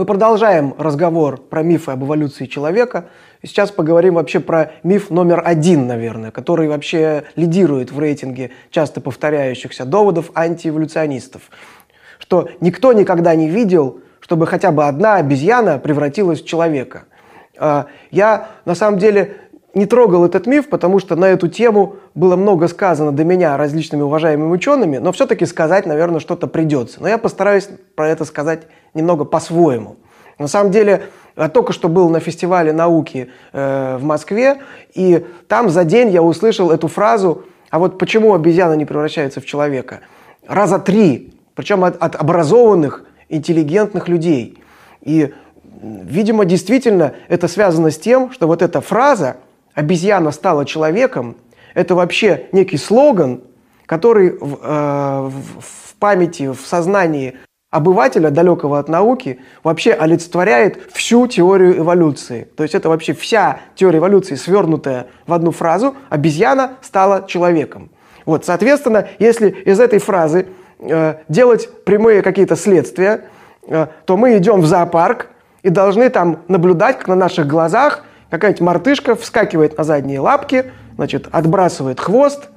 Мы продолжаем разговор про мифы об эволюции человека. И сейчас поговорим вообще про миф номер один, наверное, который вообще лидирует в рейтинге часто повторяющихся доводов антиэволюционистов. Что никто никогда не видел, чтобы хотя бы одна обезьяна превратилась в человека. А, я на самом деле не трогал этот миф, потому что на эту тему было много сказано до меня различными уважаемыми учеными, но все-таки сказать, наверное, что-то придется. Но я постараюсь про это сказать немного по-своему. На самом деле, я только что был на фестивале науки э, в Москве, и там за день я услышал эту фразу «А вот почему обезьяна не превращается в человека?» Раза три, причем от, от образованных, интеллигентных людей. И, видимо, действительно это связано с тем, что вот эта фраза – обезьяна стала человеком, это вообще некий слоган, который в, э, в памяти, в сознании обывателя, далекого от науки, вообще олицетворяет всю теорию эволюции. То есть это вообще вся теория эволюции, свернутая в одну фразу «обезьяна стала человеком». Вот, соответственно, если из этой фразы э, делать прямые какие-то следствия, э, то мы идем в зоопарк и должны там наблюдать, как на наших глазах какая-нибудь мартышка вскакивает на задние лапки, значит, отбрасывает хвост,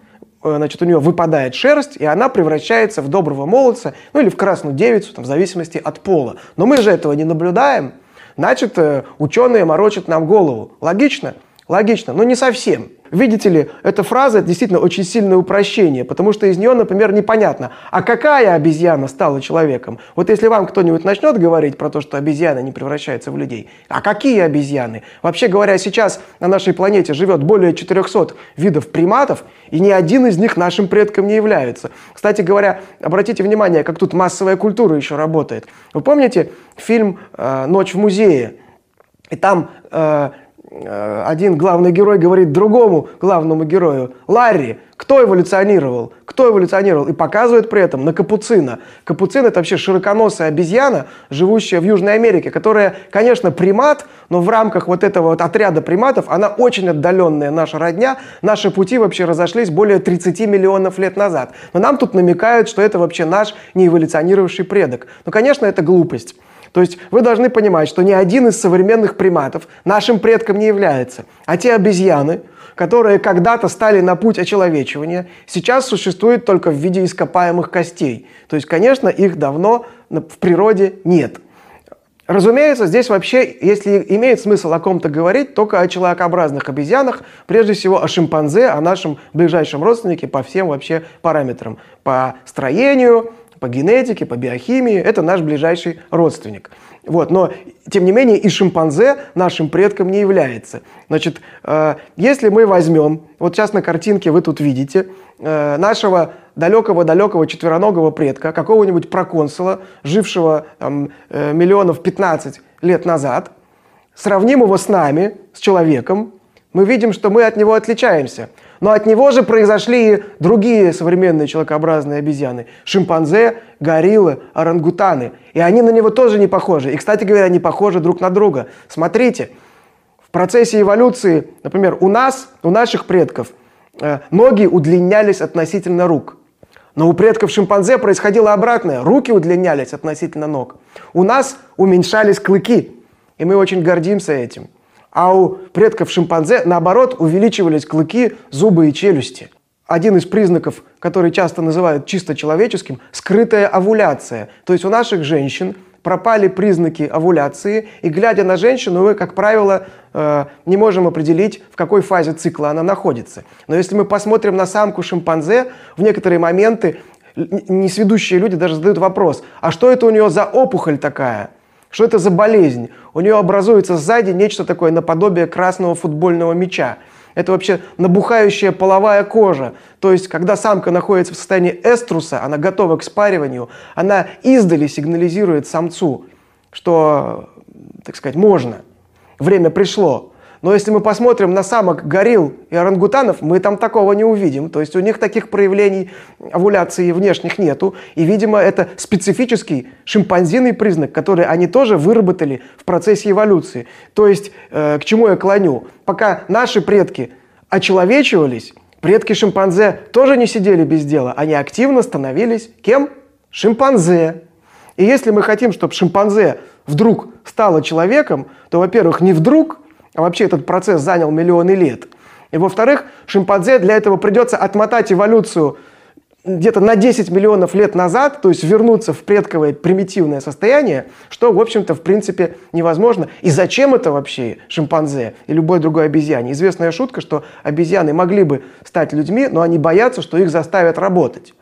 э, значит, у нее выпадает шерсть, и она превращается в доброго молодца, ну или в красную девицу, там, в зависимости от пола. Но мы же этого не наблюдаем, значит, э, ученые морочат нам голову. Логично? Логично, но не совсем. Видите ли, эта фраза это действительно очень сильное упрощение, потому что из нее, например, непонятно, а какая обезьяна стала человеком? Вот если вам кто-нибудь начнет говорить про то, что обезьяна не превращается в людей, а какие обезьяны? Вообще говоря, сейчас на нашей планете живет более 400 видов приматов, и ни один из них нашим предком не является. Кстати говоря, обратите внимание, как тут массовая культура еще работает. Вы помните фильм э, «Ночь в музее»? И там Э, один главный герой говорит другому главному герою, Ларри, кто эволюционировал? Кто эволюционировал? И показывает при этом на капуцина. Капуцин – это вообще широконосая обезьяна, живущая в Южной Америке, которая, конечно, примат, но в рамках вот этого вот отряда приматов она очень отдаленная наша родня. Наши пути вообще разошлись более 30 миллионов лет назад. Но нам тут намекают, что это вообще наш неэволюционировавший предок. Ну, конечно, это глупость. То есть вы должны понимать, что ни один из современных приматов нашим предком не является. А те обезьяны, которые когда-то стали на путь очеловечивания, сейчас существуют только в виде ископаемых костей. То есть, конечно, их давно в природе нет. Разумеется, здесь вообще, если имеет смысл о ком-то говорить, только о человекообразных обезьянах, прежде всего о шимпанзе, о нашем ближайшем родственнике по всем вообще параметрам. По строению, по генетике, по биохимии, это наш ближайший родственник. Вот, но, тем не менее, и шимпанзе нашим предком не является. Значит, э, если мы возьмем, вот сейчас на картинке вы тут видите, э, нашего далекого-далекого четвероногого предка, какого-нибудь проконсула, жившего там, э, миллионов 15 лет назад, сравним его с нами, с человеком, мы видим, что мы от него отличаемся – но от него же произошли и другие современные человекообразные обезьяны. Шимпанзе, гориллы, орангутаны. И они на него тоже не похожи. И, кстати говоря, они похожи друг на друга. Смотрите, в процессе эволюции, например, у нас, у наших предков, э, ноги удлинялись относительно рук. Но у предков шимпанзе происходило обратное. Руки удлинялись относительно ног. У нас уменьшались клыки. И мы очень гордимся этим а у предков шимпанзе, наоборот, увеличивались клыки, зубы и челюсти. Один из признаков, который часто называют чисто человеческим, скрытая овуляция. То есть у наших женщин пропали признаки овуляции, и глядя на женщину, мы, как правило, э, не можем определить, в какой фазе цикла она находится. Но если мы посмотрим на самку шимпанзе, в некоторые моменты несведущие люди даже задают вопрос, а что это у нее за опухоль такая? Что это за болезнь? У нее образуется сзади нечто такое наподобие красного футбольного мяча. Это вообще набухающая половая кожа. То есть, когда самка находится в состоянии эструса, она готова к спариванию, она издали сигнализирует самцу, что, так сказать, можно. Время пришло. Но если мы посмотрим на самок горилл и орангутанов, мы там такого не увидим. То есть у них таких проявлений овуляции внешних нету. И, видимо, это специфический шимпанзиный признак, который они тоже выработали в процессе эволюции. То есть э, к чему я клоню? Пока наши предки очеловечивались, предки шимпанзе тоже не сидели без дела. Они активно становились кем? Шимпанзе. И если мы хотим, чтобы шимпанзе вдруг стало человеком, то, во-первых, не вдруг, а вообще этот процесс занял миллионы лет. И, во-вторых, шимпанзе для этого придется отмотать эволюцию где-то на 10 миллионов лет назад, то есть вернуться в предковое примитивное состояние, что, в общем-то, в принципе невозможно. И зачем это вообще шимпанзе и любой другой обезьяне? Известная шутка, что обезьяны могли бы стать людьми, но они боятся, что их заставят работать.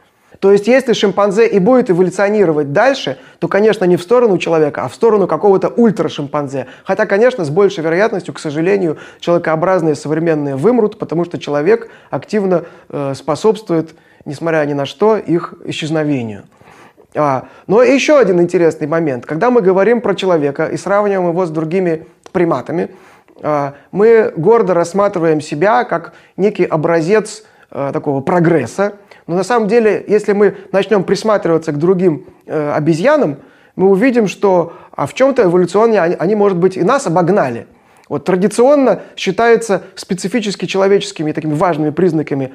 То есть, если шимпанзе и будет эволюционировать дальше, то, конечно, не в сторону человека, а в сторону какого-то ультрашимпанзе. Хотя, конечно, с большей вероятностью, к сожалению, человекообразные современные вымрут, потому что человек активно э, способствует несмотря ни на что, их исчезновению. А, но еще один интересный момент. Когда мы говорим про человека и сравниваем его с другими приматами, а, мы гордо рассматриваем себя как некий образец а, такого прогресса. Но на самом деле, если мы начнем присматриваться к другим а, обезьянам, мы увидим, что а в чем-то эволюционно они, они, может быть, и нас обогнали. Вот традиционно считается специфически человеческими такими важными признаками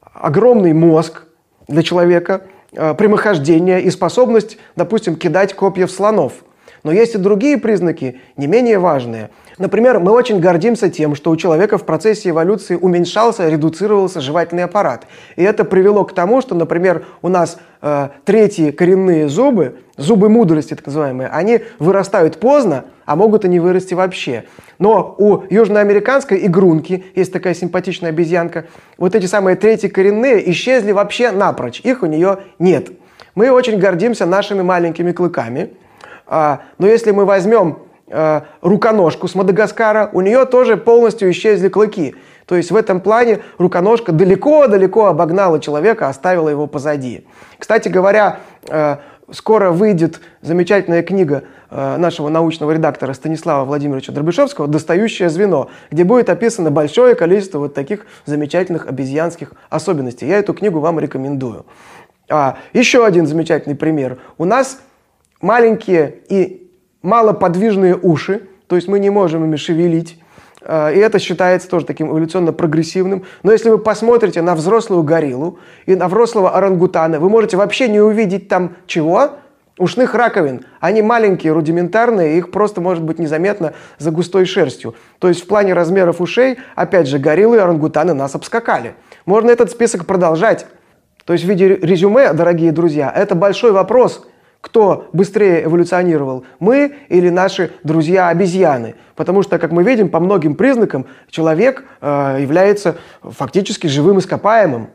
огромный мозг для человека, э, прямохождение и способность, допустим, кидать копья в слонов. Но есть и другие признаки, не менее важные. Например, мы очень гордимся тем, что у человека в процессе эволюции уменьшался, редуцировался жевательный аппарат. И это привело к тому, что, например, у нас э, третьи коренные зубы, зубы мудрости так называемые, они вырастают поздно, а могут и не вырасти вообще. Но у южноамериканской игрунки, есть такая симпатичная обезьянка, вот эти самые третьи коренные исчезли вообще напрочь, их у нее нет. Мы очень гордимся нашими маленькими клыками, а, но если мы возьмем э, руконожку с Мадагаскара, у нее тоже полностью исчезли клыки. То есть в этом плане руконожка далеко-далеко обогнала человека, оставила его позади. Кстати говоря, э, скоро выйдет замечательная книга э, нашего научного редактора Станислава Владимировича Дробышевского «Достающее звено», где будет описано большое количество вот таких замечательных обезьянских особенностей. Я эту книгу вам рекомендую. А, еще один замечательный пример. У нас маленькие и малоподвижные уши, то есть мы не можем ими шевелить. А, и это считается тоже таким эволюционно прогрессивным. Но если вы посмотрите на взрослую гориллу и на взрослого орангутана, вы можете вообще не увидеть там чего? Ушных раковин. Они маленькие, рудиментарные, их просто может быть незаметно за густой шерстью. То есть в плане размеров ушей, опять же, гориллы и орангутаны нас обскакали. Можно этот список продолжать. То есть в виде резюме, дорогие друзья, это большой вопрос – кто быстрее эволюционировал, мы или наши друзья-обезьяны. Потому что, как мы видим, по многим признакам человек э, является фактически живым ископаемым.